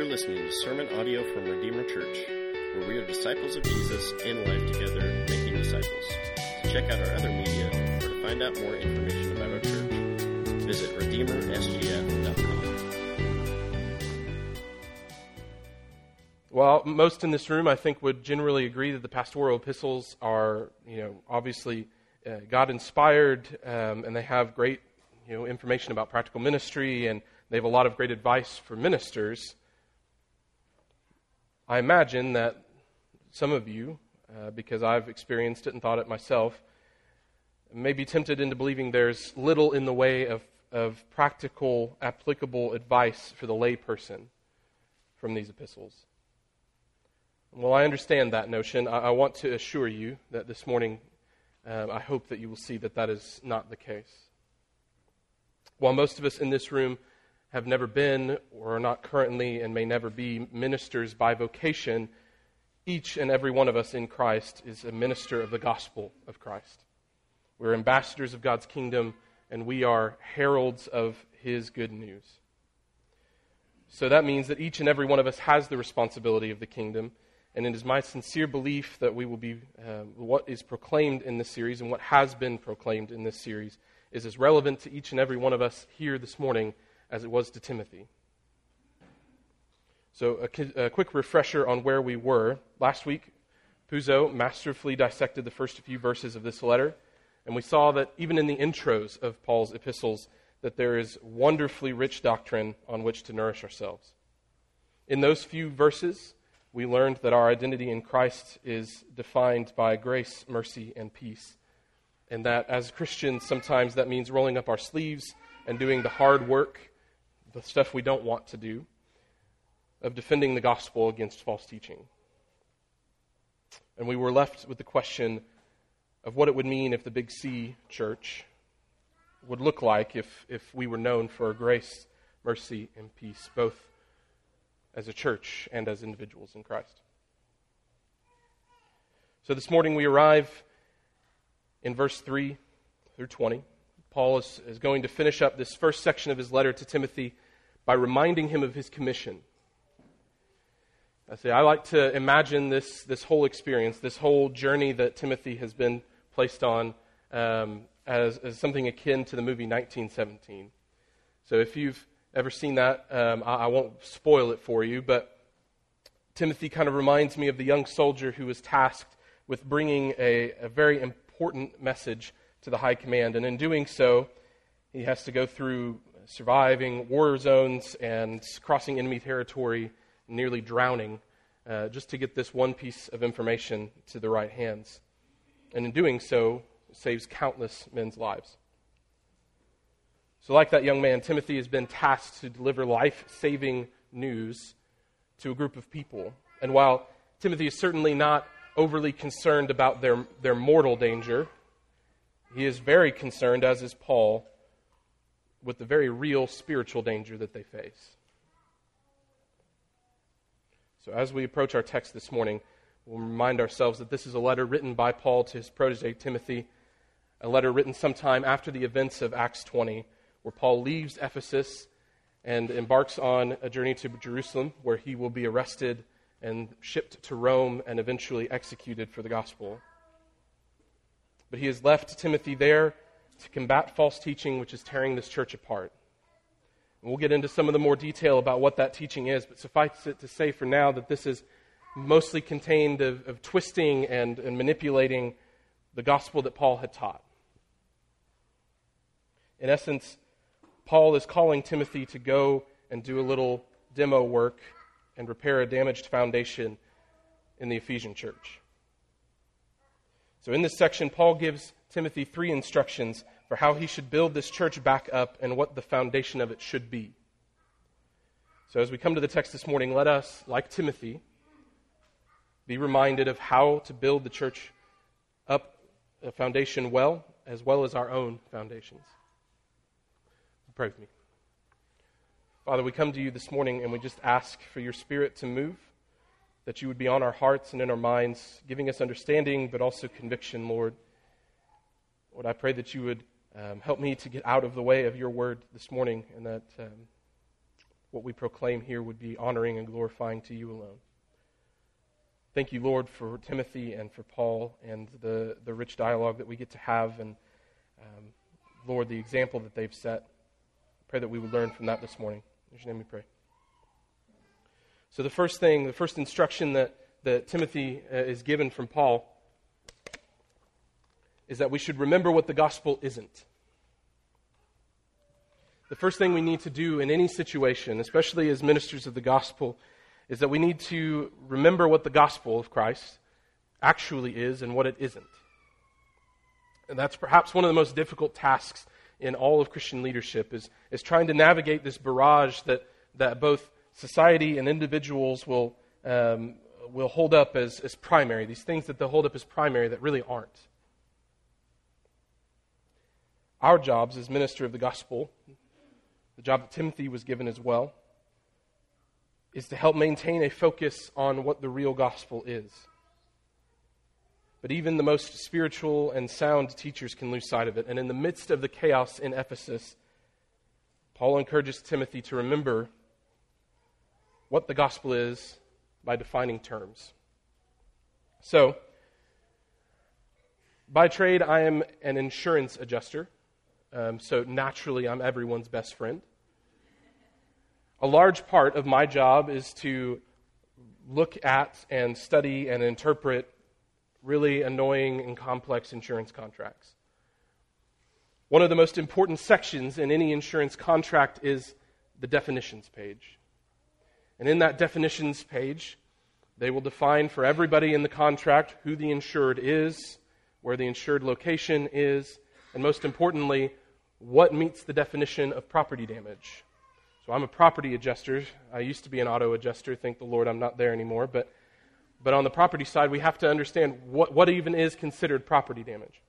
You're listening to sermon audio from Redeemer Church, where we are disciples of Jesus in life together, making disciples. To check out our other media or to find out more information about our church, visit redeemersgf.com. Well, most in this room, I think, would generally agree that the pastoral epistles are, you know, obviously uh, God inspired, um, and they have great, you know, information about practical ministry, and they have a lot of great advice for ministers. I imagine that some of you, uh, because I've experienced it and thought it myself, may be tempted into believing there's little in the way of, of practical, applicable advice for the layperson from these epistles. Well, I understand that notion. I, I want to assure you that this morning, uh, I hope that you will see that that is not the case. While most of us in this room have never been or are not currently and may never be ministers by vocation, each and every one of us in Christ is a minister of the gospel of Christ. We're ambassadors of God's kingdom, and we are heralds of his good news. So that means that each and every one of us has the responsibility of the kingdom. And it is my sincere belief that we will be, uh, what is proclaimed in this series and what has been proclaimed in this series is as relevant to each and every one of us here this morning as it was to Timothy. So, a, a quick refresher on where we were. Last week, Puzo masterfully dissected the first few verses of this letter, and we saw that even in the intros of Paul's epistles, that there is wonderfully rich doctrine on which to nourish ourselves. In those few verses, we learned that our identity in Christ is defined by grace, mercy, and peace. And that as Christians, sometimes that means rolling up our sleeves and doing the hard work the stuff we don't want to do, of defending the gospel against false teaching. And we were left with the question of what it would mean if the Big C church would look like if, if we were known for grace, mercy, and peace, both as a church and as individuals in Christ. So this morning we arrive in verse 3 through 20. Paul is, is going to finish up this first section of his letter to Timothy by reminding him of his commission. I say, I like to imagine this, this whole experience, this whole journey that Timothy has been placed on, um, as, as something akin to the movie 1917. So if you've ever seen that, um, I, I won't spoil it for you, but Timothy kind of reminds me of the young soldier who was tasked with bringing a, a very important message to the high command. And in doing so, he has to go through surviving war zones and crossing enemy territory, nearly drowning, uh, just to get this one piece of information to the right hands. And in doing so, saves countless men's lives. So, like that young man, Timothy has been tasked to deliver life saving news to a group of people. And while Timothy is certainly not overly concerned about their, their mortal danger, he is very concerned, as is Paul, with the very real spiritual danger that they face. So, as we approach our text this morning, we'll remind ourselves that this is a letter written by Paul to his protege Timothy, a letter written sometime after the events of Acts 20, where Paul leaves Ephesus and embarks on a journey to Jerusalem, where he will be arrested and shipped to Rome and eventually executed for the gospel. But he has left Timothy there to combat false teaching, which is tearing this church apart. And we'll get into some of the more detail about what that teaching is, but suffice it to say for now that this is mostly contained of, of twisting and, and manipulating the gospel that Paul had taught. In essence, Paul is calling Timothy to go and do a little demo work and repair a damaged foundation in the Ephesian church. So, in this section, Paul gives Timothy three instructions for how he should build this church back up and what the foundation of it should be. So, as we come to the text this morning, let us, like Timothy, be reminded of how to build the church up a foundation well, as well as our own foundations. Pray with me. Father, we come to you this morning and we just ask for your spirit to move that you would be on our hearts and in our minds, giving us understanding, but also conviction, Lord. Lord, I pray that you would um, help me to get out of the way of your word this morning, and that um, what we proclaim here would be honoring and glorifying to you alone. Thank you, Lord, for Timothy and for Paul and the, the rich dialogue that we get to have, and um, Lord, the example that they've set. I pray that we would learn from that this morning. In your name we pray. So, the first thing, the first instruction that, that Timothy uh, is given from Paul is that we should remember what the gospel isn't. The first thing we need to do in any situation, especially as ministers of the gospel, is that we need to remember what the gospel of Christ actually is and what it isn't. And that's perhaps one of the most difficult tasks in all of Christian leadership is, is trying to navigate this barrage that, that both society and individuals will, um, will hold up as, as primary, these things that they'll hold up as primary that really aren't. Our jobs as minister of the gospel, the job that Timothy was given as well, is to help maintain a focus on what the real gospel is. But even the most spiritual and sound teachers can lose sight of it. And in the midst of the chaos in Ephesus, Paul encourages Timothy to remember what the gospel is by defining terms. So, by trade, I am an insurance adjuster. Um, so, naturally, I'm everyone's best friend. A large part of my job is to look at and study and interpret really annoying and complex insurance contracts. One of the most important sections in any insurance contract is the definitions page. And in that definitions page, they will define for everybody in the contract who the insured is, where the insured location is, and most importantly, what meets the definition of property damage. So I'm a property adjuster. I used to be an auto adjuster. Thank the Lord I'm not there anymore. But, but on the property side, we have to understand what, what even is considered property damage.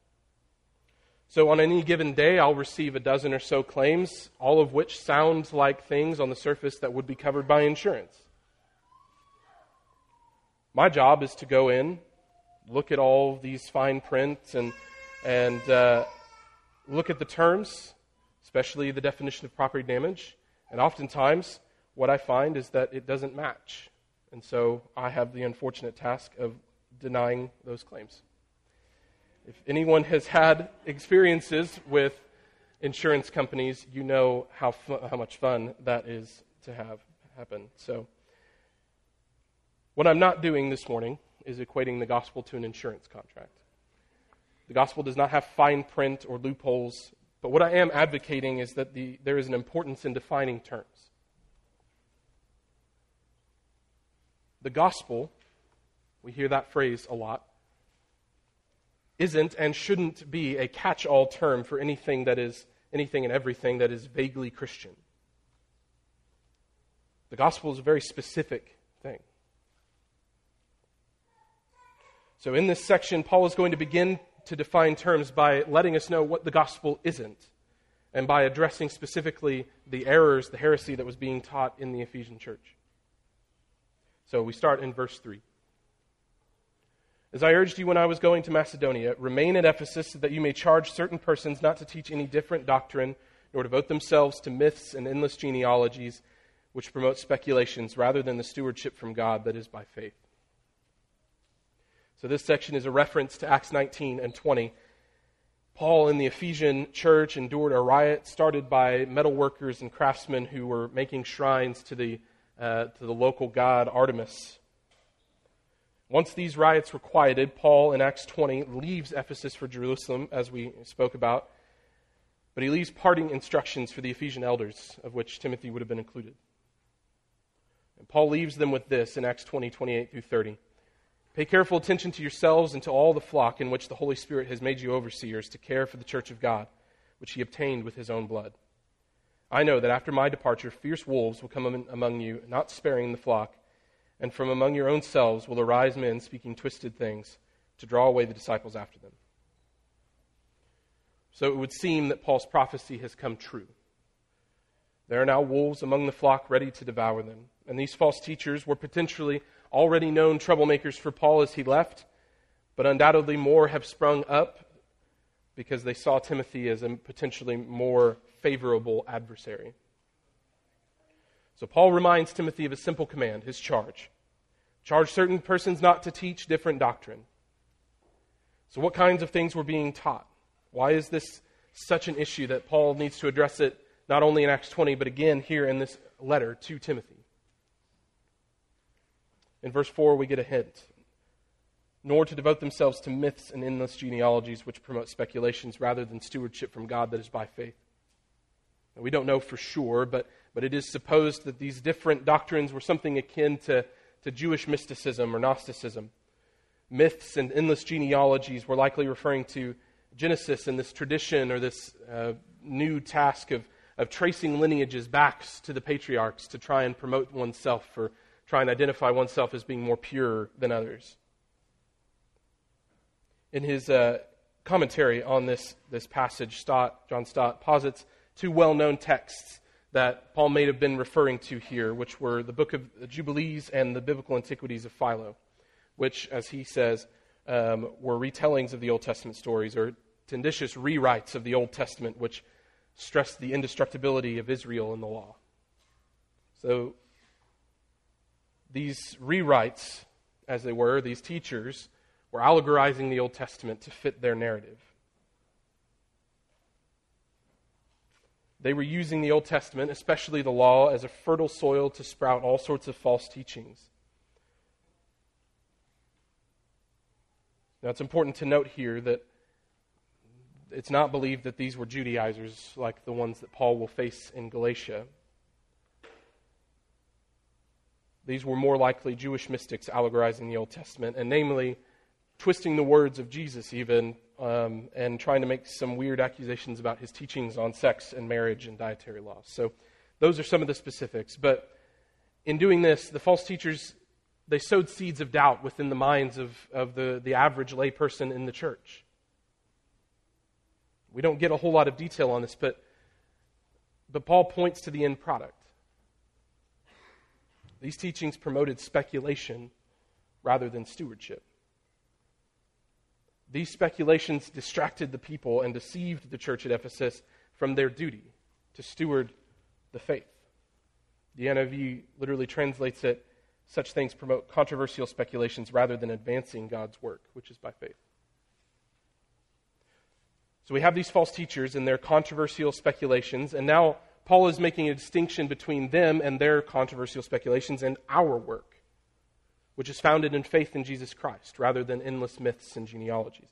So on any given day, I'll receive a dozen or so claims, all of which sound like things on the surface that would be covered by insurance. My job is to go in, look at all these fine prints, and, and uh, look at the terms, especially the definition of property damage, and oftentimes, what I find is that it doesn't match. And so I have the unfortunate task of denying those claims. If anyone has had experiences with insurance companies, you know how, fu- how much fun that is to have happen. So, what I'm not doing this morning is equating the gospel to an insurance contract. The gospel does not have fine print or loopholes, but what I am advocating is that the, there is an importance in defining terms. The gospel, we hear that phrase a lot, isn't and shouldn't be a catch all term for anything that is anything and everything that is vaguely Christian. The gospel is a very specific thing. So, in this section, Paul is going to begin to define terms by letting us know what the gospel isn't and by addressing specifically the errors, the heresy that was being taught in the Ephesian church. So, we start in verse 3. As I urged you when I was going to Macedonia, remain at Ephesus so that you may charge certain persons not to teach any different doctrine, nor devote themselves to myths and endless genealogies, which promote speculations rather than the stewardship from God that is by faith. So, this section is a reference to Acts 19 and 20. Paul in the Ephesian church endured a riot started by metal workers and craftsmen who were making shrines to the, uh, to the local god Artemis. Once these riots were quieted, Paul in Acts 20 leaves Ephesus for Jerusalem, as we spoke about, but he leaves parting instructions for the Ephesian elders, of which Timothy would have been included. And Paul leaves them with this in Acts 20, 28 through 30. Pay careful attention to yourselves and to all the flock in which the Holy Spirit has made you overseers to care for the church of God, which he obtained with his own blood. I know that after my departure, fierce wolves will come among you, not sparing the flock and from among your own selves will arise men speaking twisted things to draw away the disciples after them. So it would seem that Paul's prophecy has come true. There are now wolves among the flock ready to devour them. And these false teachers were potentially already known troublemakers for Paul as he left, but undoubtedly more have sprung up because they saw Timothy as a potentially more favorable adversary. So Paul reminds Timothy of a simple command, his charge. Charge certain persons not to teach different doctrine. So, what kinds of things were being taught? Why is this such an issue that Paul needs to address it not only in Acts 20, but again here in this letter to Timothy? In verse 4, we get a hint. Nor to devote themselves to myths and endless genealogies which promote speculations rather than stewardship from God that is by faith. Now, we don't know for sure, but, but it is supposed that these different doctrines were something akin to, to Jewish mysticism or Gnosticism. Myths and endless genealogies were likely referring to Genesis and this tradition or this uh, new task of, of tracing lineages back to the patriarchs to try and promote oneself or try and identify oneself as being more pure than others. In his uh, commentary on this, this passage, Stott, John Stott posits two well known texts that Paul may have been referring to here, which were the book of the Jubilees and the biblical antiquities of Philo, which, as he says, um, were retellings of the Old Testament stories or tendentious rewrites of the Old Testament, which stressed the indestructibility of Israel in the law. So these rewrites, as they were, these teachers, were allegorizing the Old Testament to fit their narrative. They were using the Old Testament, especially the law, as a fertile soil to sprout all sorts of false teachings. Now, it's important to note here that it's not believed that these were Judaizers like the ones that Paul will face in Galatia. These were more likely Jewish mystics allegorizing the Old Testament, and namely, twisting the words of Jesus, even, um, and trying to make some weird accusations about his teachings on sex and marriage and dietary laws. So, those are some of the specifics. But in doing this, the false teachers they sowed seeds of doubt within the minds of, of the, the average layperson in the church. We don't get a whole lot of detail on this, but, but Paul points to the end product. These teachings promoted speculation rather than stewardship. These speculations distracted the people and deceived the church at Ephesus from their duty to steward the faith. The NIV literally translates it such things promote controversial speculations rather than advancing God's work, which is by faith. So we have these false teachers and their controversial speculations, and now Paul is making a distinction between them and their controversial speculations and our work, which is founded in faith in Jesus Christ rather than endless myths and genealogies.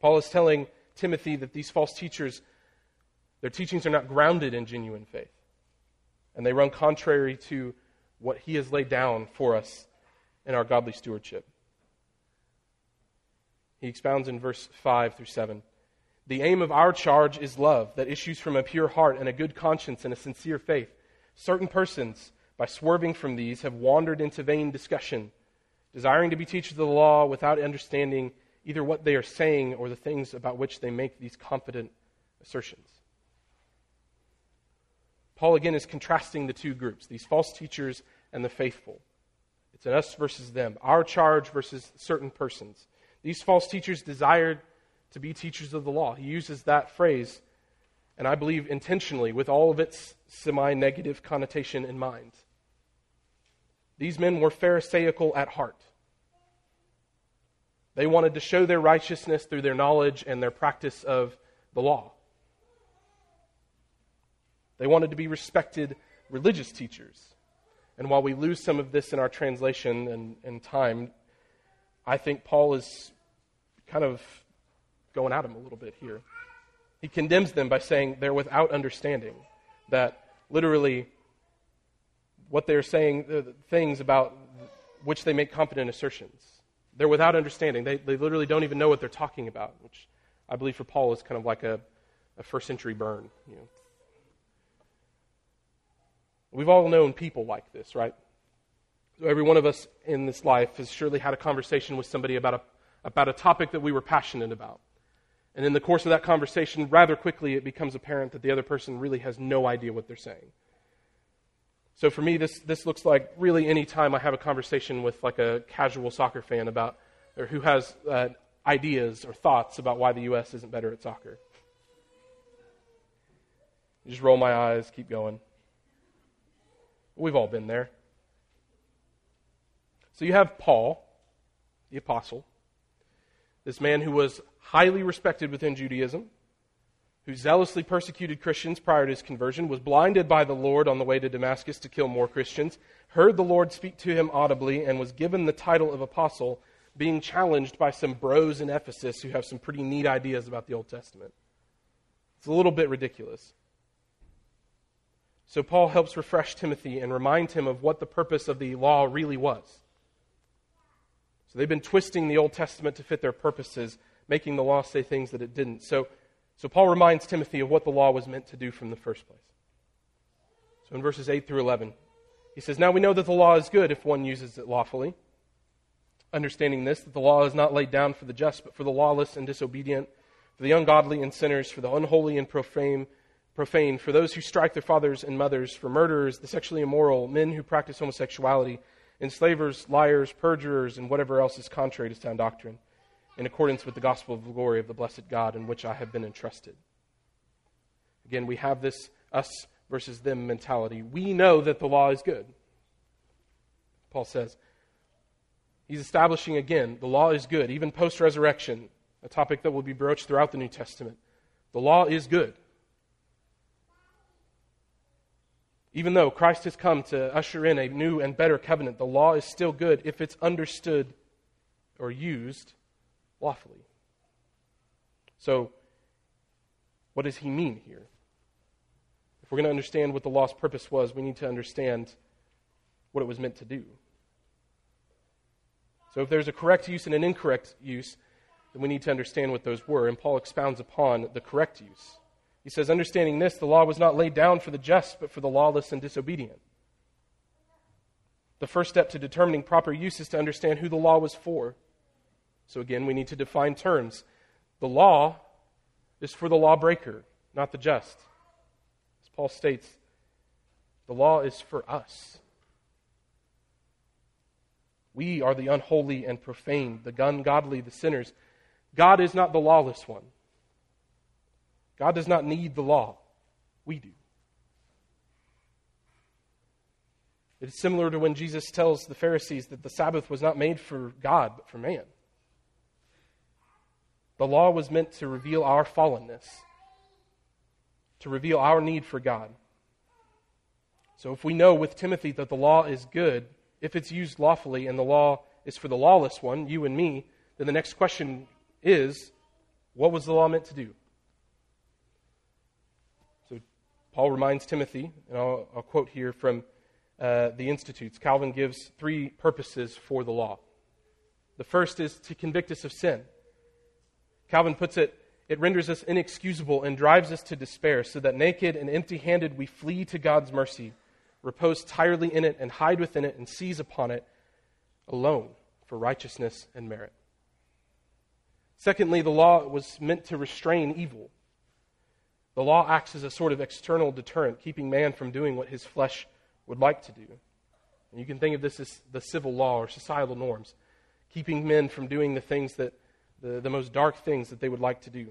Paul is telling Timothy that these false teachers, their teachings are not grounded in genuine faith, and they run contrary to what he has laid down for us in our godly stewardship. He expounds in verse 5 through 7. The aim of our charge is love that issues from a pure heart and a good conscience and a sincere faith. Certain persons, by swerving from these, have wandered into vain discussion, desiring to be teachers of the law without understanding either what they are saying or the things about which they make these confident assertions. Paul again is contrasting the two groups, these false teachers and the faithful. It's an us versus them, our charge versus certain persons. These false teachers desired to be teachers of the law. He uses that phrase, and I believe intentionally, with all of its semi negative connotation in mind. These men were Pharisaical at heart. They wanted to show their righteousness through their knowledge and their practice of the law. They wanted to be respected religious teachers. And while we lose some of this in our translation and, and time, I think Paul is kind of going at them a little bit here. He condemns them by saying they're without understanding, that literally what they're saying, the things about which they make confident assertions. They're without understanding. They, they literally don't even know what they're talking about, which I believe for Paul is kind of like a, a first century burn. You know. We've all known people like this, right? So every one of us in this life has surely had a conversation with somebody about a, about a topic that we were passionate about. And in the course of that conversation, rather quickly, it becomes apparent that the other person really has no idea what they're saying. So for me, this, this looks like really any time I have a conversation with like a casual soccer fan about, or who has uh, ideas or thoughts about why the U.S. isn't better at soccer. just roll my eyes, keep going. We've all been there. So you have Paul, the apostle, this man who was highly respected within Judaism, who zealously persecuted Christians prior to his conversion, was blinded by the Lord on the way to Damascus to kill more Christians, heard the Lord speak to him audibly, and was given the title of apostle, being challenged by some bros in Ephesus who have some pretty neat ideas about the Old Testament. It's a little bit ridiculous. So Paul helps refresh Timothy and remind him of what the purpose of the law really was. So they've been twisting the Old Testament to fit their purposes, making the law say things that it didn't. So, so Paul reminds Timothy of what the law was meant to do from the first place. So in verses 8 through 11, he says, Now we know that the law is good if one uses it lawfully. Understanding this, that the law is not laid down for the just, but for the lawless and disobedient, for the ungodly and sinners, for the unholy and profane profane, for those who strike their fathers and mothers, for murderers, the sexually immoral, men who practice homosexuality, enslavers, liars, perjurers, and whatever else is contrary to sound doctrine, in accordance with the gospel of the glory of the blessed God in which I have been entrusted. Again, we have this us versus them mentality. We know that the law is good. Paul says. He's establishing again the law is good, even post resurrection, a topic that will be broached throughout the New Testament. The law is good. Even though Christ has come to usher in a new and better covenant, the law is still good if it's understood or used lawfully. So, what does he mean here? If we're going to understand what the law's purpose was, we need to understand what it was meant to do. So, if there's a correct use and an incorrect use, then we need to understand what those were. And Paul expounds upon the correct use. He says, Understanding this, the law was not laid down for the just, but for the lawless and disobedient. The first step to determining proper use is to understand who the law was for. So again, we need to define terms. The law is for the lawbreaker, not the just. As Paul states, the law is for us. We are the unholy and profane, the ungodly, the sinners. God is not the lawless one. God does not need the law. We do. It is similar to when Jesus tells the Pharisees that the Sabbath was not made for God, but for man. The law was meant to reveal our fallenness, to reveal our need for God. So if we know with Timothy that the law is good, if it's used lawfully and the law is for the lawless one, you and me, then the next question is what was the law meant to do? So Paul reminds Timothy, and I'll, I'll quote here from uh, the Institutes Calvin gives three purposes for the law. The first is to convict us of sin. Calvin puts it, it renders us inexcusable and drives us to despair, so that naked and empty handed we flee to God's mercy, repose tirely in it, and hide within it, and seize upon it alone for righteousness and merit. Secondly, the law was meant to restrain evil. The law acts as a sort of external deterrent, keeping man from doing what his flesh would like to do. And you can think of this as the civil law or societal norms, keeping men from doing the things that, the, the most dark things that they would like to do.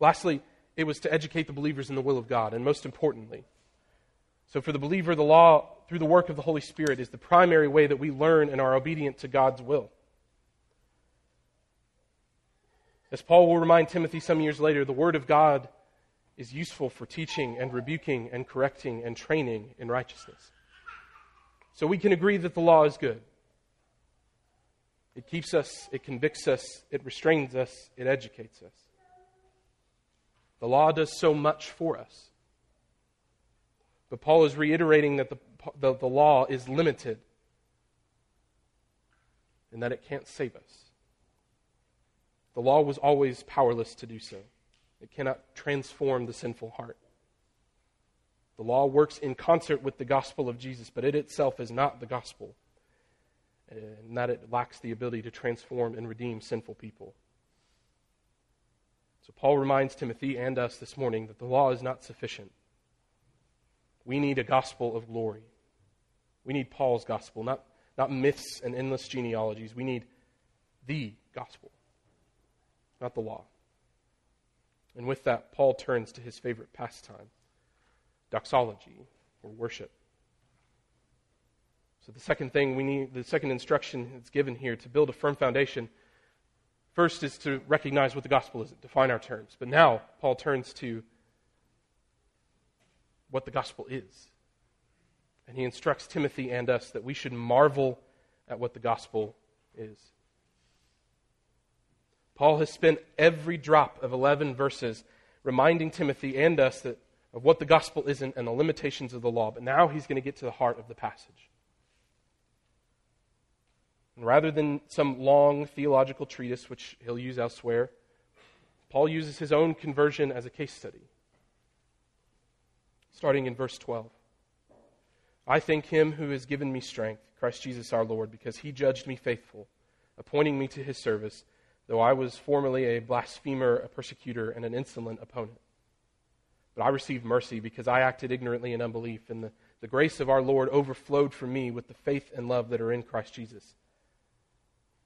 Lastly, it was to educate the believers in the will of God, and most importantly, so for the believer, the law, through the work of the Holy Spirit, is the primary way that we learn and are obedient to God's will. As Paul will remind Timothy some years later, the Word of God is useful for teaching and rebuking and correcting and training in righteousness. So we can agree that the law is good. It keeps us, it convicts us, it restrains us, it educates us. The law does so much for us. But Paul is reiterating that the, the, the law is limited and that it can't save us. The law was always powerless to do so. It cannot transform the sinful heart. The law works in concert with the gospel of Jesus, but it itself is not the gospel, Uh, and that it lacks the ability to transform and redeem sinful people. So, Paul reminds Timothy and us this morning that the law is not sufficient. We need a gospel of glory. We need Paul's gospel, not, not myths and endless genealogies. We need the gospel not the law. And with that, Paul turns to his favorite pastime doxology, or worship. So, the second thing we need, the second instruction that's given here to build a firm foundation, first is to recognize what the gospel is, define our terms. But now, Paul turns to what the gospel is. And he instructs Timothy and us that we should marvel at what the gospel is. Paul has spent every drop of 11 verses reminding Timothy and us that, of what the gospel isn't and the limitations of the law. But now he's going to get to the heart of the passage. And rather than some long theological treatise, which he'll use elsewhere, Paul uses his own conversion as a case study. Starting in verse 12. I thank him who has given me strength, Christ Jesus our Lord, because he judged me faithful, appointing me to his service though I was formerly a blasphemer, a persecutor, and an insolent opponent. But I received mercy because I acted ignorantly in unbelief, and the, the grace of our Lord overflowed from me with the faith and love that are in Christ Jesus.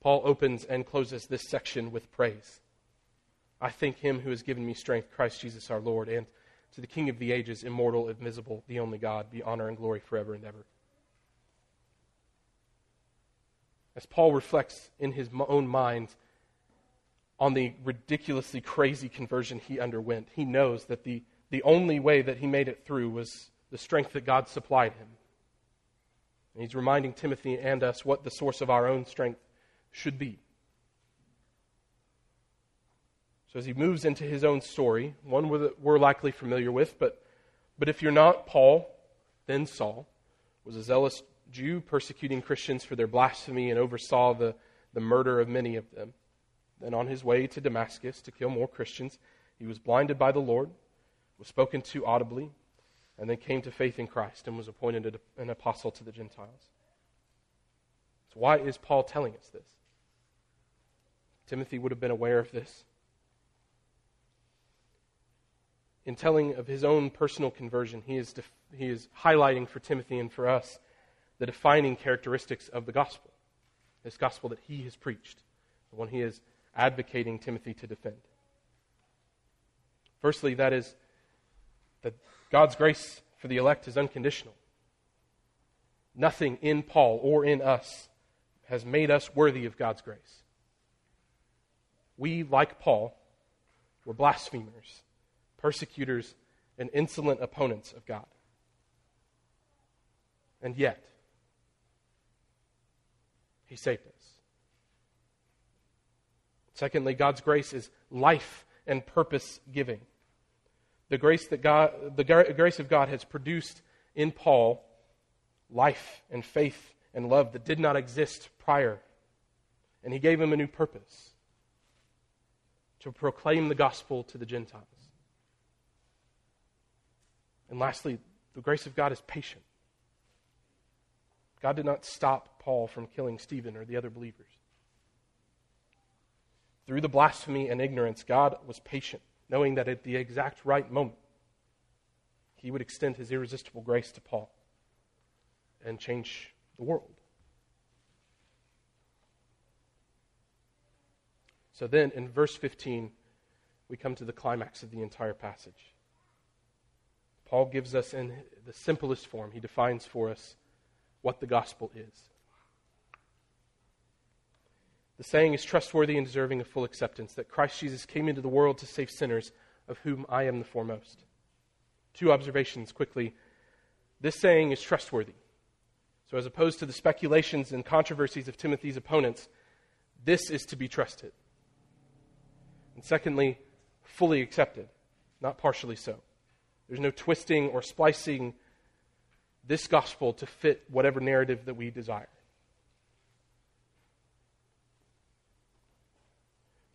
Paul opens and closes this section with praise. I thank him who has given me strength, Christ Jesus our Lord, and to the King of the ages, immortal, invisible, the only God, be honor and glory forever and ever. as Paul reflects in his own mind on the ridiculously crazy conversion he underwent, he knows that the, the only way that he made it through was the strength that God supplied him. And he's reminding Timothy and us what the source of our own strength should be. So as he moves into his own story, one that we're likely familiar with, but, but if you're not, Paul, then Saul, was a zealous Jew persecuting Christians for their blasphemy and oversaw the, the murder of many of them. Then, on his way to Damascus to kill more Christians, he was blinded by the Lord, was spoken to audibly, and then came to faith in Christ and was appointed an apostle to the Gentiles. So, why is Paul telling us this? Timothy would have been aware of this. In telling of his own personal conversion, he is, def- he is highlighting for Timothy and for us the defining characteristics of the gospel, this gospel that he has preached, the one he is advocating Timothy to defend. Firstly, that is that God's grace for the elect is unconditional. Nothing in Paul or in us has made us worthy of God's grace. We, like Paul, were blasphemers, persecutors, and insolent opponents of God. And yet, he saved us. Secondly, God's grace is life and purpose giving. The grace, that God, the grace of God has produced in Paul life and faith and love that did not exist prior. And he gave him a new purpose to proclaim the gospel to the Gentiles. And lastly, the grace of God is patient. God did not stop Paul from killing Stephen or the other believers. Through the blasphemy and ignorance, God was patient, knowing that at the exact right moment, he would extend his irresistible grace to Paul and change the world. So then, in verse 15, we come to the climax of the entire passage. Paul gives us, in the simplest form, he defines for us what the gospel is. The saying is trustworthy and deserving of full acceptance that Christ Jesus came into the world to save sinners, of whom I am the foremost. Two observations quickly. This saying is trustworthy. So, as opposed to the speculations and controversies of Timothy's opponents, this is to be trusted. And secondly, fully accepted, not partially so. There's no twisting or splicing this gospel to fit whatever narrative that we desire.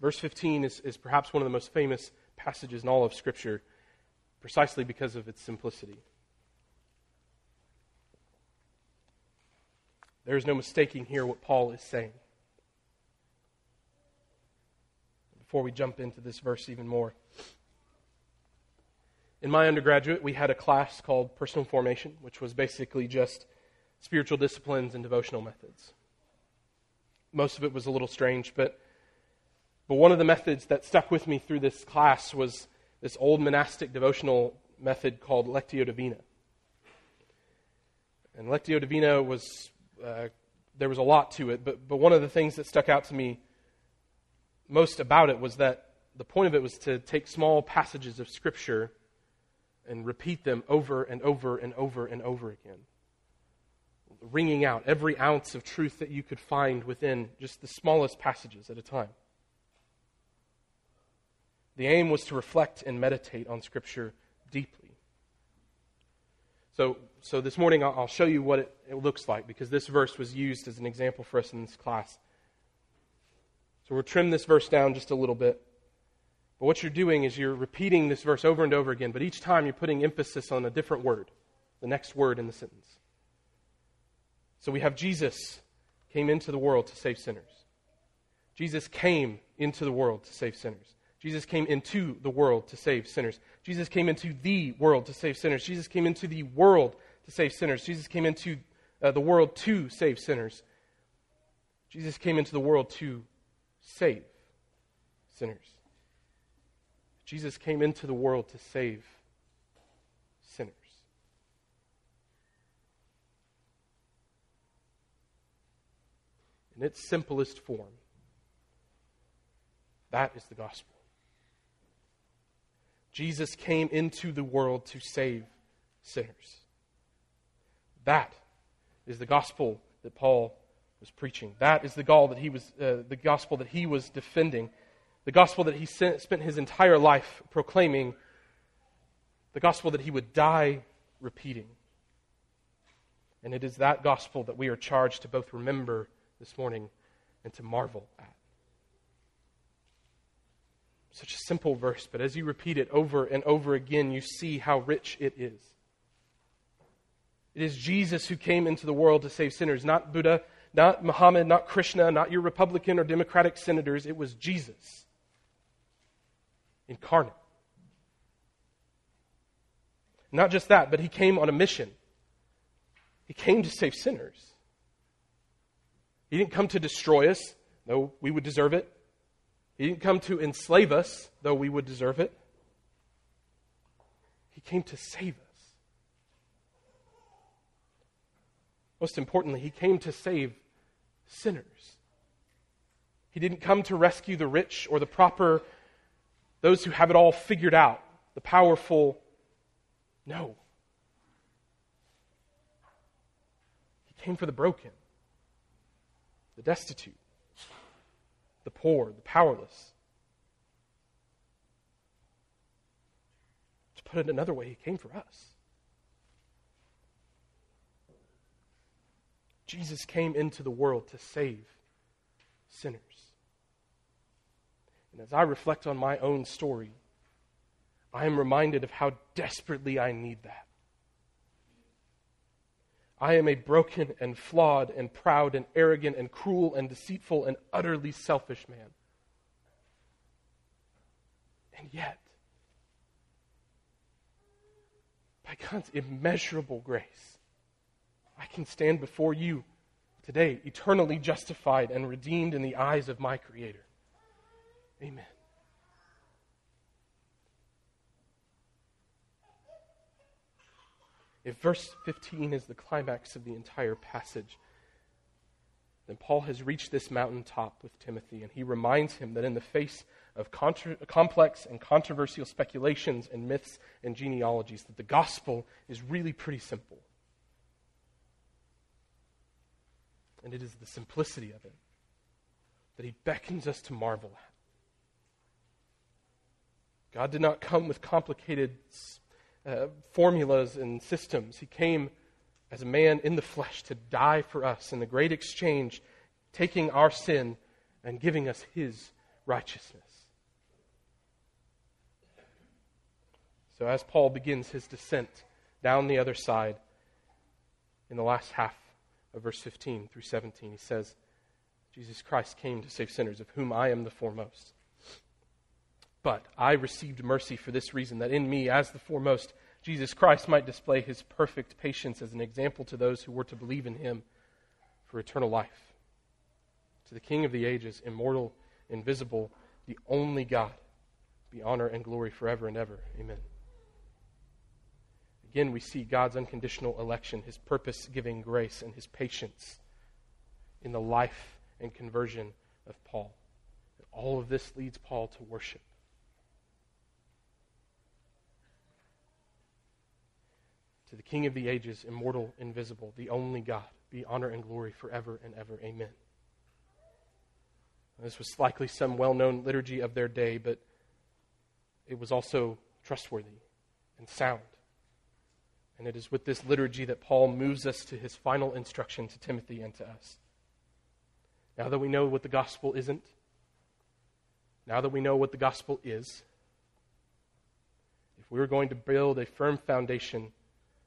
Verse 15 is, is perhaps one of the most famous passages in all of Scripture. precisely because of its simplicity. There is no mistaking here what Paul is saying. Before we jump into this verse even more, in my undergraduate, we had a class called Personal Formation, which was basically just spiritual disciplines and devotional methods. Most of it was a little strange, but, but one of the methods that stuck with me through this class was this old monastic devotional method called Lectio Divina. And Lectio Divina was, uh, there was a lot to it, but, but one of the things that stuck out to me most about it was that the point of it was to take small passages of Scripture and repeat them over and over and over and over again. Wringing out every ounce of truth that you could find within just the smallest passages at a time. The aim was to reflect and meditate on Scripture deeply. So, so this morning I'll show you what it, it looks like because this verse was used as an example for us in this class. So we'll trim this verse down just a little bit. But what you're doing is you're repeating this verse over and over again, but each time you're putting emphasis on a different word, the next word in the sentence. So we have Jesus came into the world to save sinners. Jesus came into the world to save sinners. Jesus came into the world to save sinners. Jesus came into the world to save sinners. Jesus came into the world to save sinners. Jesus came into uh, the world to save sinners. Jesus came into the world to save sinners. Jesus came into the world to save sinners. In its simplest form, that is the gospel. Jesus came into the world to save sinners. That is the gospel that Paul was preaching. That is the that he was, uh, the gospel that he was defending the gospel that he spent his entire life proclaiming, the gospel that he would die repeating. And it is that gospel that we are charged to both remember this morning and to marvel at. Such a simple verse, but as you repeat it over and over again, you see how rich it is. It is Jesus who came into the world to save sinners, not Buddha, not Muhammad, not Krishna, not your Republican or Democratic senators. It was Jesus incarnate. Not just that, but he came on a mission. He came to save sinners. He didn't come to destroy us, though we would deserve it. He didn't come to enslave us, though we would deserve it. He came to save us. Most importantly, he came to save sinners. He didn't come to rescue the rich or the proper those who have it all figured out, the powerful. No. He came for the broken, the destitute, the poor, the powerless. To put it another way, he came for us. Jesus came into the world to save sinners. And as I reflect on my own story, I am reminded of how desperately I need that. I am a broken and flawed and proud and arrogant and cruel and deceitful and utterly selfish man. And yet, by God's immeasurable grace, I can stand before you today, eternally justified and redeemed in the eyes of my Creator. Amen. If verse 15 is the climax of the entire passage, then Paul has reached this mountaintop with Timothy, and he reminds him that in the face of contra- complex and controversial speculations and myths and genealogies, that the gospel is really pretty simple. And it is the simplicity of it that he beckons us to marvel at. God did not come with complicated uh, formulas and systems. He came as a man in the flesh to die for us in the great exchange, taking our sin and giving us his righteousness. So, as Paul begins his descent down the other side, in the last half of verse 15 through 17, he says, Jesus Christ came to save sinners, of whom I am the foremost. But I received mercy for this reason, that in me, as the foremost, Jesus Christ might display his perfect patience as an example to those who were to believe in him for eternal life. To the King of the ages, immortal, invisible, the only God, be honor and glory forever and ever. Amen. Again, we see God's unconditional election, his purpose giving grace, and his patience in the life and conversion of Paul. And all of this leads Paul to worship. To the King of the ages, immortal, invisible, the only God, be honor and glory forever and ever. Amen. This was likely some well known liturgy of their day, but it was also trustworthy and sound. And it is with this liturgy that Paul moves us to his final instruction to Timothy and to us. Now that we know what the gospel isn't, now that we know what the gospel is, if we're going to build a firm foundation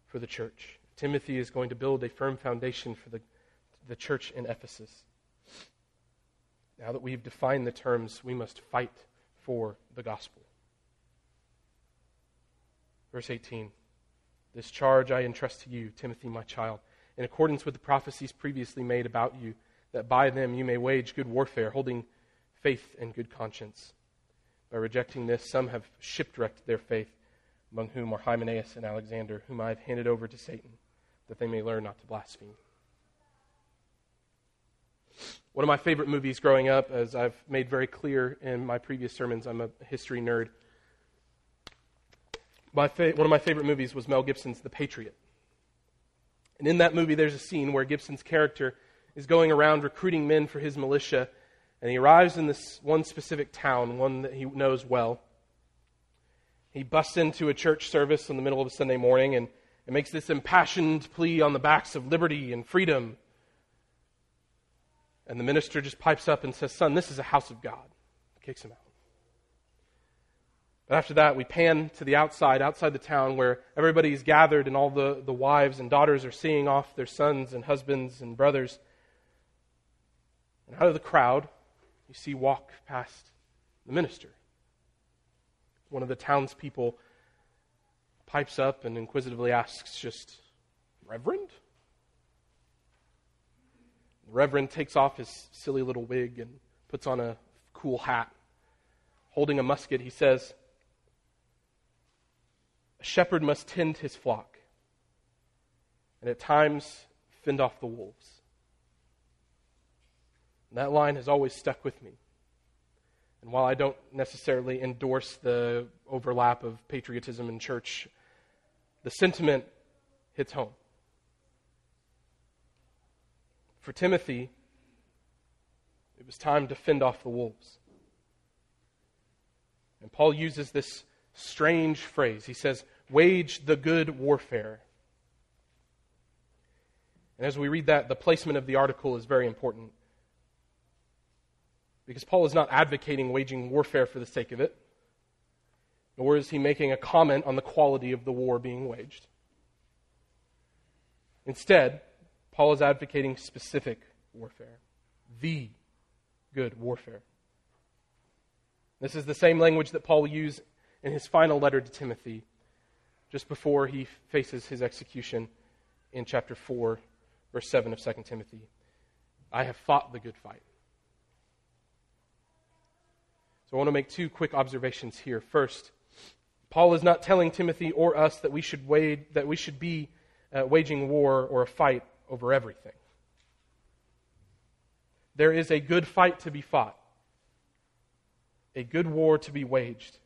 for the church, Timothy is going to build a firm foundation for the, the church in Ephesus. Now that we've defined the terms, we must fight for the gospel. Verse 18 This charge I entrust to you, Timothy, my child, in accordance with the prophecies previously made about you, that by them you may wage good warfare, holding faith and good conscience. By rejecting this, some have shipwrecked their faith, among whom are Hymenaeus and Alexander, whom I have handed over to Satan, that they may learn not to blaspheme. One of my favorite movies growing up, as I've made very clear in my previous sermons, I'm a history nerd. My fa- one of my favorite movies was Mel Gibson's The Patriot. And in that movie, there's a scene where Gibson's character is going around recruiting men for his militia, and he arrives in this one specific town, one that he knows well. He busts into a church service in the middle of a Sunday morning and, and makes this impassioned plea on the backs of liberty and freedom. And the minister just pipes up and says, Son, this is a house of God. Kicks him out. But after that, we pan to the outside, outside the town, where everybody's gathered and all the, the wives and daughters are seeing off their sons and husbands and brothers. And out of the crowd, you see walk past the minister. One of the townspeople pipes up and inquisitively asks, just, Reverend? The Reverend takes off his silly little wig and puts on a cool hat. Holding a musket, he says, a shepherd must tend his flock, and at times fend off the wolves. And that line has always stuck with me. And while I don't necessarily endorse the overlap of patriotism and church, the sentiment hits home. For Timothy, it was time to fend off the wolves. And Paul uses this strange phrase. He says, wage the good warfare. And as we read that, the placement of the article is very important. Because Paul is not advocating waging warfare for the sake of it, nor is he making a comment on the quality of the war being waged. Instead, Paul is advocating specific warfare, the good warfare. This is the same language that Paul used in his final letter to Timothy, just before he faces his execution in chapter 4, verse 7 of 2 Timothy. I have fought the good fight. So I want to make two quick observations here. First, Paul is not telling Timothy or us that we should, wade, that we should be uh, waging war or a fight over everything. There is a good fight to be fought, a good war to be waged.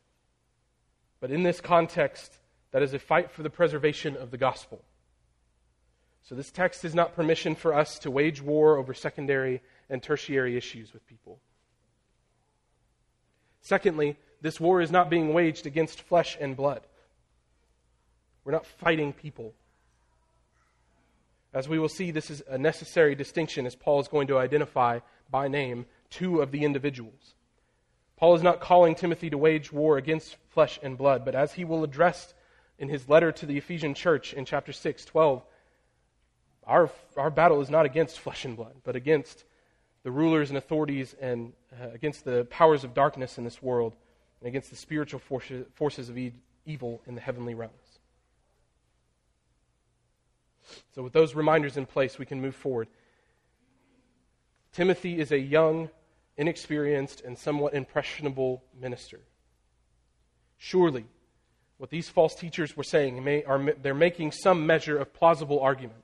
But in this context, that is a fight for the preservation of the gospel. So this text is not permission for us to wage war over secondary and tertiary issues with people. Secondly, this war is not being waged against flesh and blood. We're not fighting people. As we will see, this is a necessary distinction as Paul is going to identify by name two of the individuals. Paul is not calling Timothy to wage war against flesh and blood, but as he will address in his letter to the Ephesian church in chapter 6, 12, our, our battle is not against flesh and blood, but against the rulers and authorities and uh, against the powers of darkness in this world and against the spiritual forces, forces of e- evil in the heavenly realms. So, with those reminders in place, we can move forward. Timothy is a young, inexperienced, and somewhat impressionable minister. Surely, what these false teachers were saying, may, are, they're making some measure of plausible argument.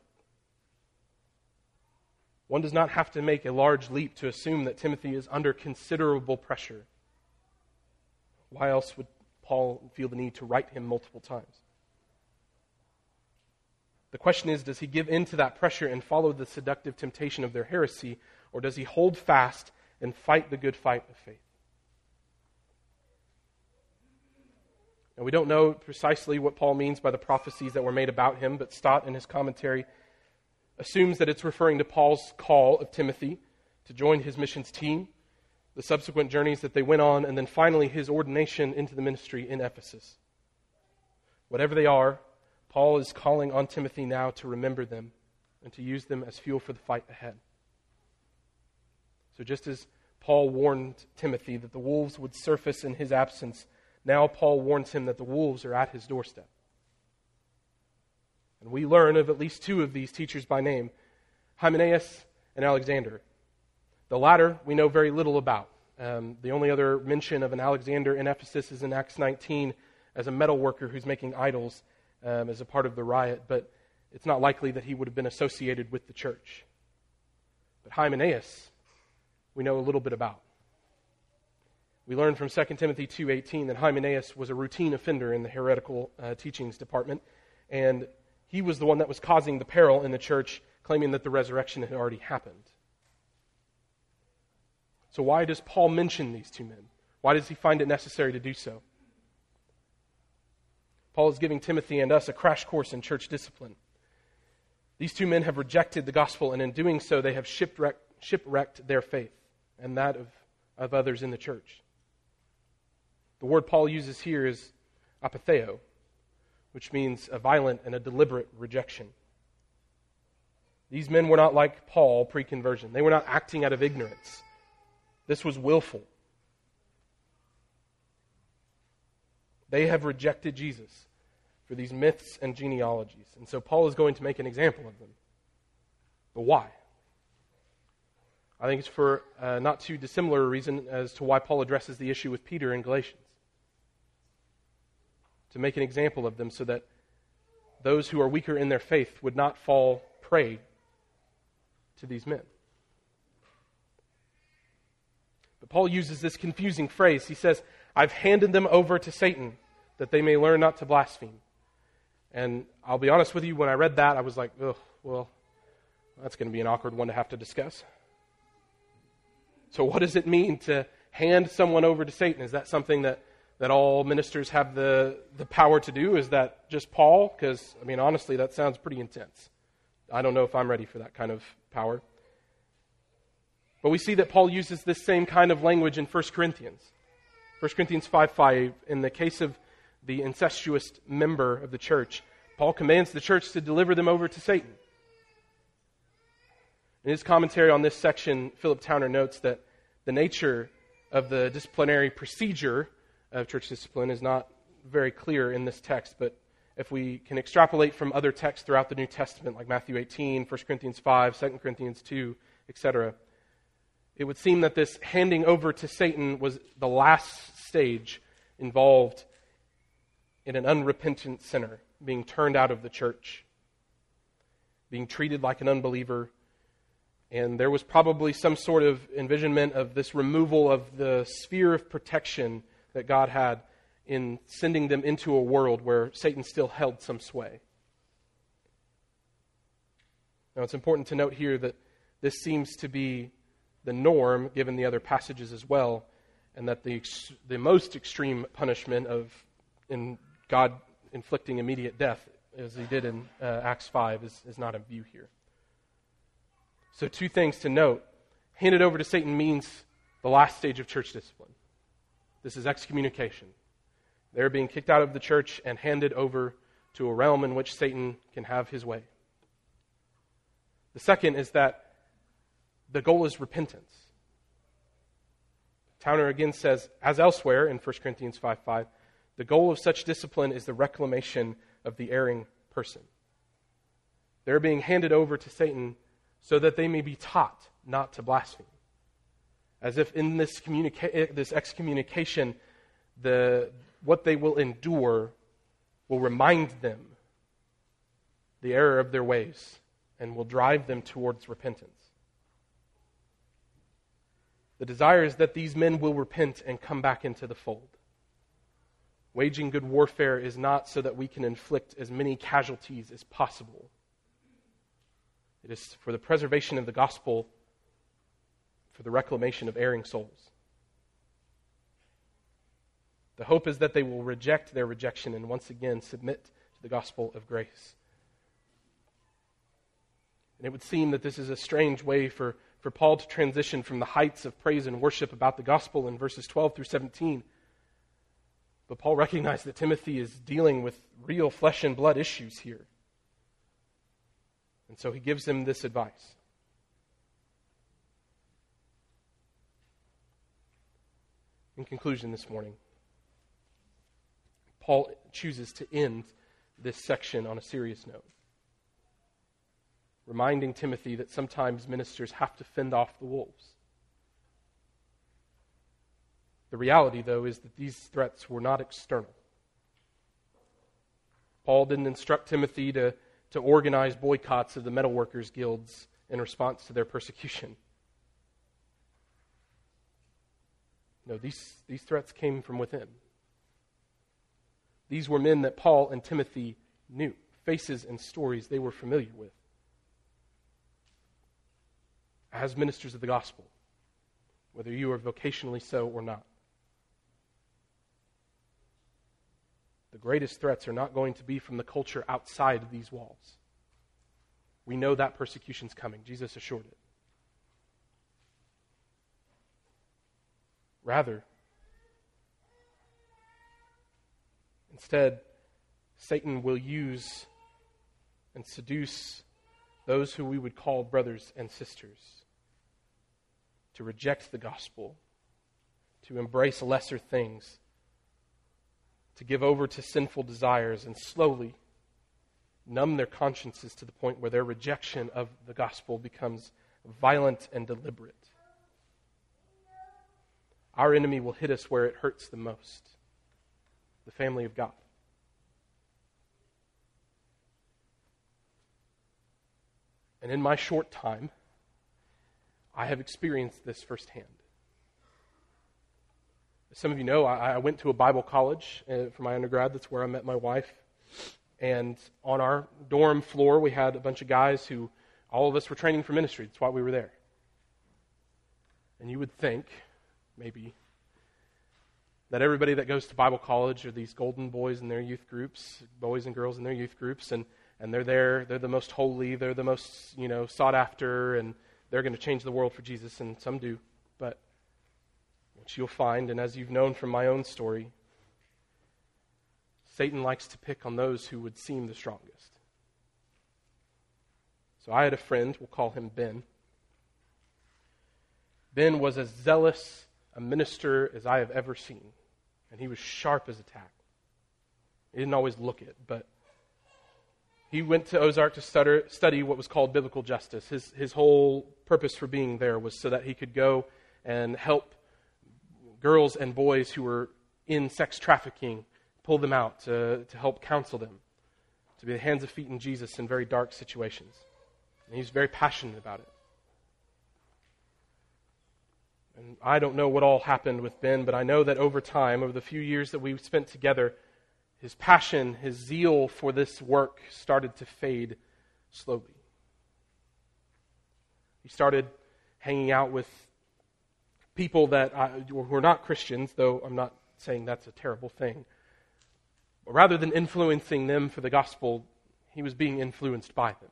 One does not have to make a large leap to assume that Timothy is under considerable pressure. Why else would Paul feel the need to write him multiple times? The question is does he give in to that pressure and follow the seductive temptation of their heresy, or does he hold fast and fight the good fight of faith? And we don't know precisely what Paul means by the prophecies that were made about him, but Stott, in his commentary, assumes that it's referring to Paul's call of Timothy to join his missions team, the subsequent journeys that they went on, and then finally his ordination into the ministry in Ephesus. Whatever they are, Paul is calling on Timothy now to remember them and to use them as fuel for the fight ahead. So, just as Paul warned Timothy that the wolves would surface in his absence, now Paul warns him that the wolves are at his doorstep. And we learn of at least two of these teachers by name Hymenaeus and Alexander. The latter we know very little about. Um, the only other mention of an Alexander in Ephesus is in Acts 19 as a metal worker who's making idols um, as a part of the riot, but it's not likely that he would have been associated with the church. But Hymenaeus, we know a little bit about. We learn from 2 Timothy 2:18 that Hymenaeus was a routine offender in the heretical uh, teachings department, and he was the one that was causing the peril in the church, claiming that the resurrection had already happened. So, why does Paul mention these two men? Why does he find it necessary to do so? Paul is giving Timothy and us a crash course in church discipline. These two men have rejected the gospel, and in doing so, they have shipwrecked, shipwrecked their faith and that of, of others in the church. The word Paul uses here is apatheo, which means a violent and a deliberate rejection. These men were not like Paul pre conversion, they were not acting out of ignorance. This was willful. They have rejected Jesus for these myths and genealogies. And so Paul is going to make an example of them. But why? I think it's for uh, not too dissimilar a reason as to why Paul addresses the issue with Peter in Galatians to make an example of them so that those who are weaker in their faith would not fall prey to these men. But Paul uses this confusing phrase. He says, I've handed them over to Satan that they may learn not to blaspheme. And I'll be honest with you, when I read that, I was like, well, that's going to be an awkward one to have to discuss. So, what does it mean to hand someone over to Satan? Is that something that that all ministers have the, the power to do? Is that just Paul? Because, I mean, honestly, that sounds pretty intense. I don't know if I'm ready for that kind of power. But we see that Paul uses this same kind of language in 1 Corinthians. 1 Corinthians 5 5, in the case of the incestuous member of the church, Paul commands the church to deliver them over to Satan. In his commentary on this section, Philip Towner notes that the nature of the disciplinary procedure of church discipline is not very clear in this text, but if we can extrapolate from other texts throughout the New Testament, like Matthew 18, 1 Corinthians 5, 2 Corinthians 2, etc., it would seem that this handing over to Satan was the last stage involved in an unrepentant sinner being turned out of the church, being treated like an unbeliever. And there was probably some sort of envisionment of this removal of the sphere of protection that God had in sending them into a world where Satan still held some sway. Now, it's important to note here that this seems to be the norm given the other passages as well, and that the, the most extreme punishment of in God inflicting immediate death, as he did in uh, Acts 5, is, is not in view here. So, two things to note handed over to Satan means the last stage of church discipline. This is excommunication. They're being kicked out of the church and handed over to a realm in which Satan can have his way. The second is that the goal is repentance. Towner again says, as elsewhere in 1 Corinthians 5 5, the goal of such discipline is the reclamation of the erring person. They're being handed over to Satan so that they may be taught not to blaspheme. As if in this, communica- eh, this excommunication, the, what they will endure will remind them the error of their ways and will drive them towards repentance. The desire is that these men will repent and come back into the fold. Waging good warfare is not so that we can inflict as many casualties as possible. It is for the preservation of the gospel, for the reclamation of erring souls. The hope is that they will reject their rejection and once again submit to the gospel of grace. And it would seem that this is a strange way for, for Paul to transition from the heights of praise and worship about the gospel in verses 12 through 17. But Paul recognized that Timothy is dealing with real flesh and blood issues here. And so he gives him this advice. In conclusion, this morning, Paul chooses to end this section on a serious note, reminding Timothy that sometimes ministers have to fend off the wolves. The reality, though, is that these threats were not external. Paul didn't instruct Timothy to to organize boycotts of the metalworkers' guilds in response to their persecution. No, these, these threats came from within. These were men that Paul and Timothy knew, faces and stories they were familiar with. As ministers of the gospel, whether you are vocationally so or not. The greatest threats are not going to be from the culture outside of these walls. We know that persecution's coming. Jesus assured it. Rather, instead, Satan will use and seduce those who we would call brothers and sisters to reject the gospel, to embrace lesser things to give over to sinful desires and slowly numb their consciences to the point where their rejection of the gospel becomes violent and deliberate. Our enemy will hit us where it hurts the most the family of God. And in my short time, I have experienced this firsthand. Some of you know, I, I went to a Bible college uh, for my undergrad. That's where I met my wife. And on our dorm floor, we had a bunch of guys who, all of us were training for ministry. That's why we were there. And you would think, maybe, that everybody that goes to Bible college are these golden boys in their youth groups, boys and girls in their youth groups, and, and they're there, they're the most holy, they're the most, you know, sought after, and they're going to change the world for Jesus, and some do. Which you'll find, and as you've known from my own story, Satan likes to pick on those who would seem the strongest. So I had a friend, we'll call him Ben. Ben was as zealous a minister as I have ever seen, and he was sharp as a tack. He didn't always look it, but he went to Ozark to stutter, study what was called biblical justice. His, his whole purpose for being there was so that he could go and help girls and boys who were in sex trafficking, pull them out to, to help counsel them, to be the hands and feet in Jesus in very dark situations. And he's very passionate about it. And I don't know what all happened with Ben, but I know that over time, over the few years that we spent together, his passion, his zeal for this work started to fade slowly. He started hanging out with people that I, who are not Christians, though I'm not saying that's a terrible thing. Rather than influencing them for the gospel, he was being influenced by them.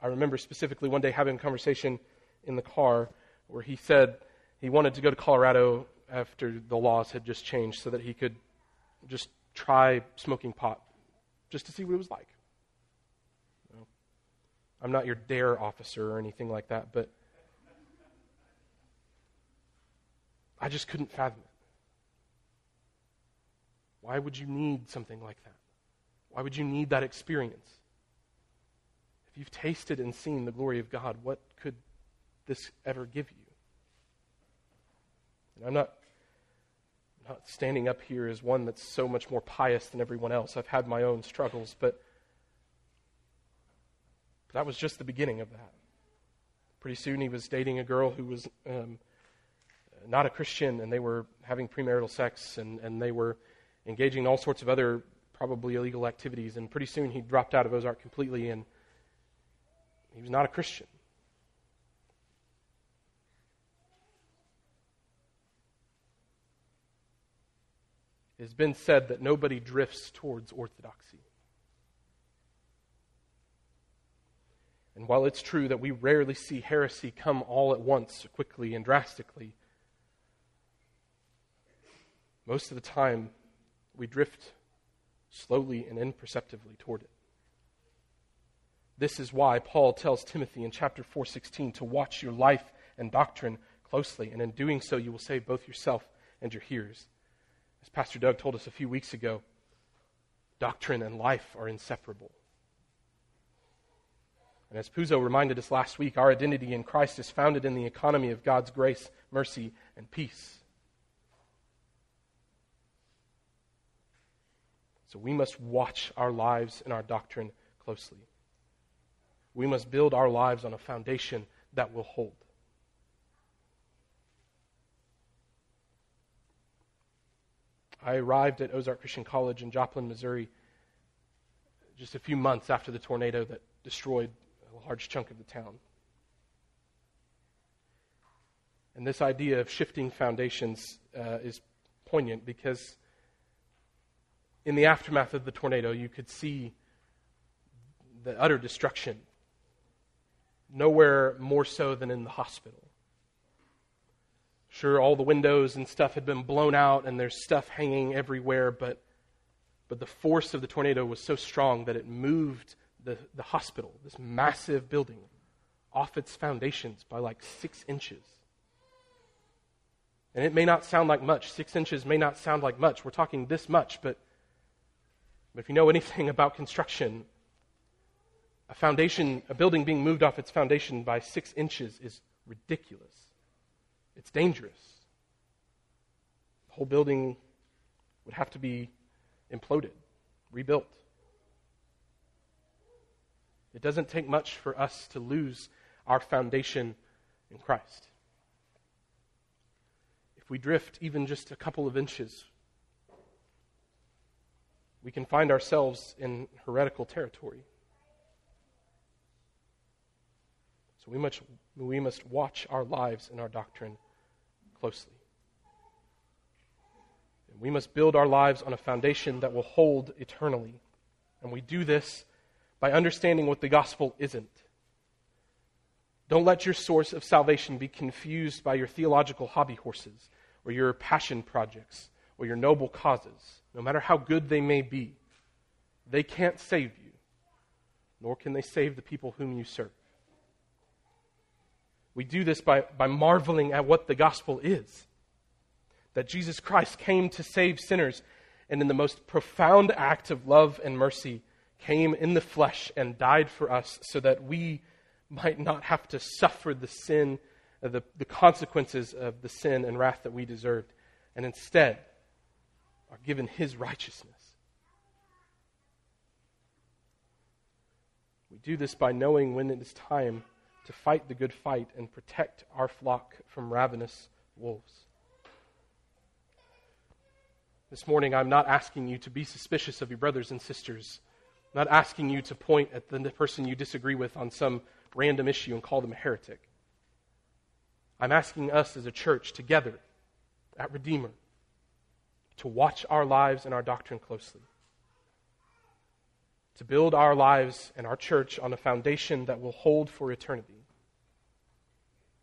I remember specifically one day having a conversation in the car where he said he wanted to go to Colorado after the laws had just changed so that he could just try smoking pot just to see what it was like. I'm not your D.A.R.E. officer or anything like that, but I just couldn't fathom it. Why would you need something like that? Why would you need that experience? If you've tasted and seen the glory of God, what could this ever give you? And I'm not, not standing up here as one that's so much more pious than everyone else. I've had my own struggles, but, but that was just the beginning of that. Pretty soon he was dating a girl who was um, not a Christian, and they were having premarital sex, and, and they were engaging in all sorts of other probably illegal activities. And pretty soon he dropped out of Ozark completely, and he was not a Christian. It has been said that nobody drifts towards orthodoxy. And while it's true that we rarely see heresy come all at once, quickly and drastically, most of the time we drift slowly and imperceptibly toward it. This is why Paul tells Timothy in chapter 4:16 to watch your life and doctrine closely, and in doing so you will save both yourself and your hearers. As Pastor Doug told us a few weeks ago, doctrine and life are inseparable. And as Puzo reminded us last week, our identity in Christ is founded in the economy of God's grace, mercy, and peace. So we must watch our lives and our doctrine closely. We must build our lives on a foundation that will hold. I arrived at Ozark Christian College in Joplin, Missouri, just a few months after the tornado that destroyed a large chunk of the town. And this idea of shifting foundations uh, is poignant because in the aftermath of the tornado, you could see the utter destruction. Nowhere more so than in the hospital. Sure, all the windows and stuff had been blown out and there's stuff hanging everywhere, but, but the force of the tornado was so strong that it moved the, the hospital, this massive building, off its foundations by like six inches. And it may not sound like much. Six inches may not sound like much. We're talking this much, but, but if you know anything about construction, a foundation, a building being moved off its foundation by six inches is ridiculous. It's dangerous. The whole building would have to be imploded, rebuilt. It doesn't take much for us to lose our foundation in Christ. If we drift even just a couple of inches, we can find ourselves in heretical territory. So we must, we must watch our lives and our doctrine closely. And we must build our lives on a foundation that will hold eternally. And we do this by understanding what the gospel isn't. Don't let your source of salvation be confused by your theological hobby horses or your passion projects or your noble causes, no matter how good they may be. They can't save you, nor can they save the people whom you serve. We do this by, by marveling at what the gospel is that Jesus Christ came to save sinners, and in the most profound act of love and mercy, came in the flesh and died for us so that we might not have to suffer the sin, the, the consequences of the sin and wrath that we deserved, and instead are given his righteousness. We do this by knowing when it is time to fight the good fight and protect our flock from ravenous wolves. This morning, I'm not asking you to be suspicious of your brothers and sisters. I'm not asking you to point at the person you disagree with on some random issue and call them a heretic. I'm asking us as a church together at Redeemer to watch our lives and our doctrine closely. To build our lives and our church on a foundation that will hold for eternity.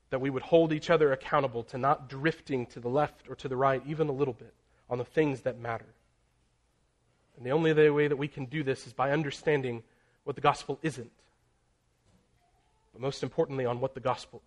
That we would hold each other accountable to not drifting to the left or to the right, even a little bit, on the things that matter. And the only way that we can do this is by understanding what the gospel isn't, but most importantly, on what the gospel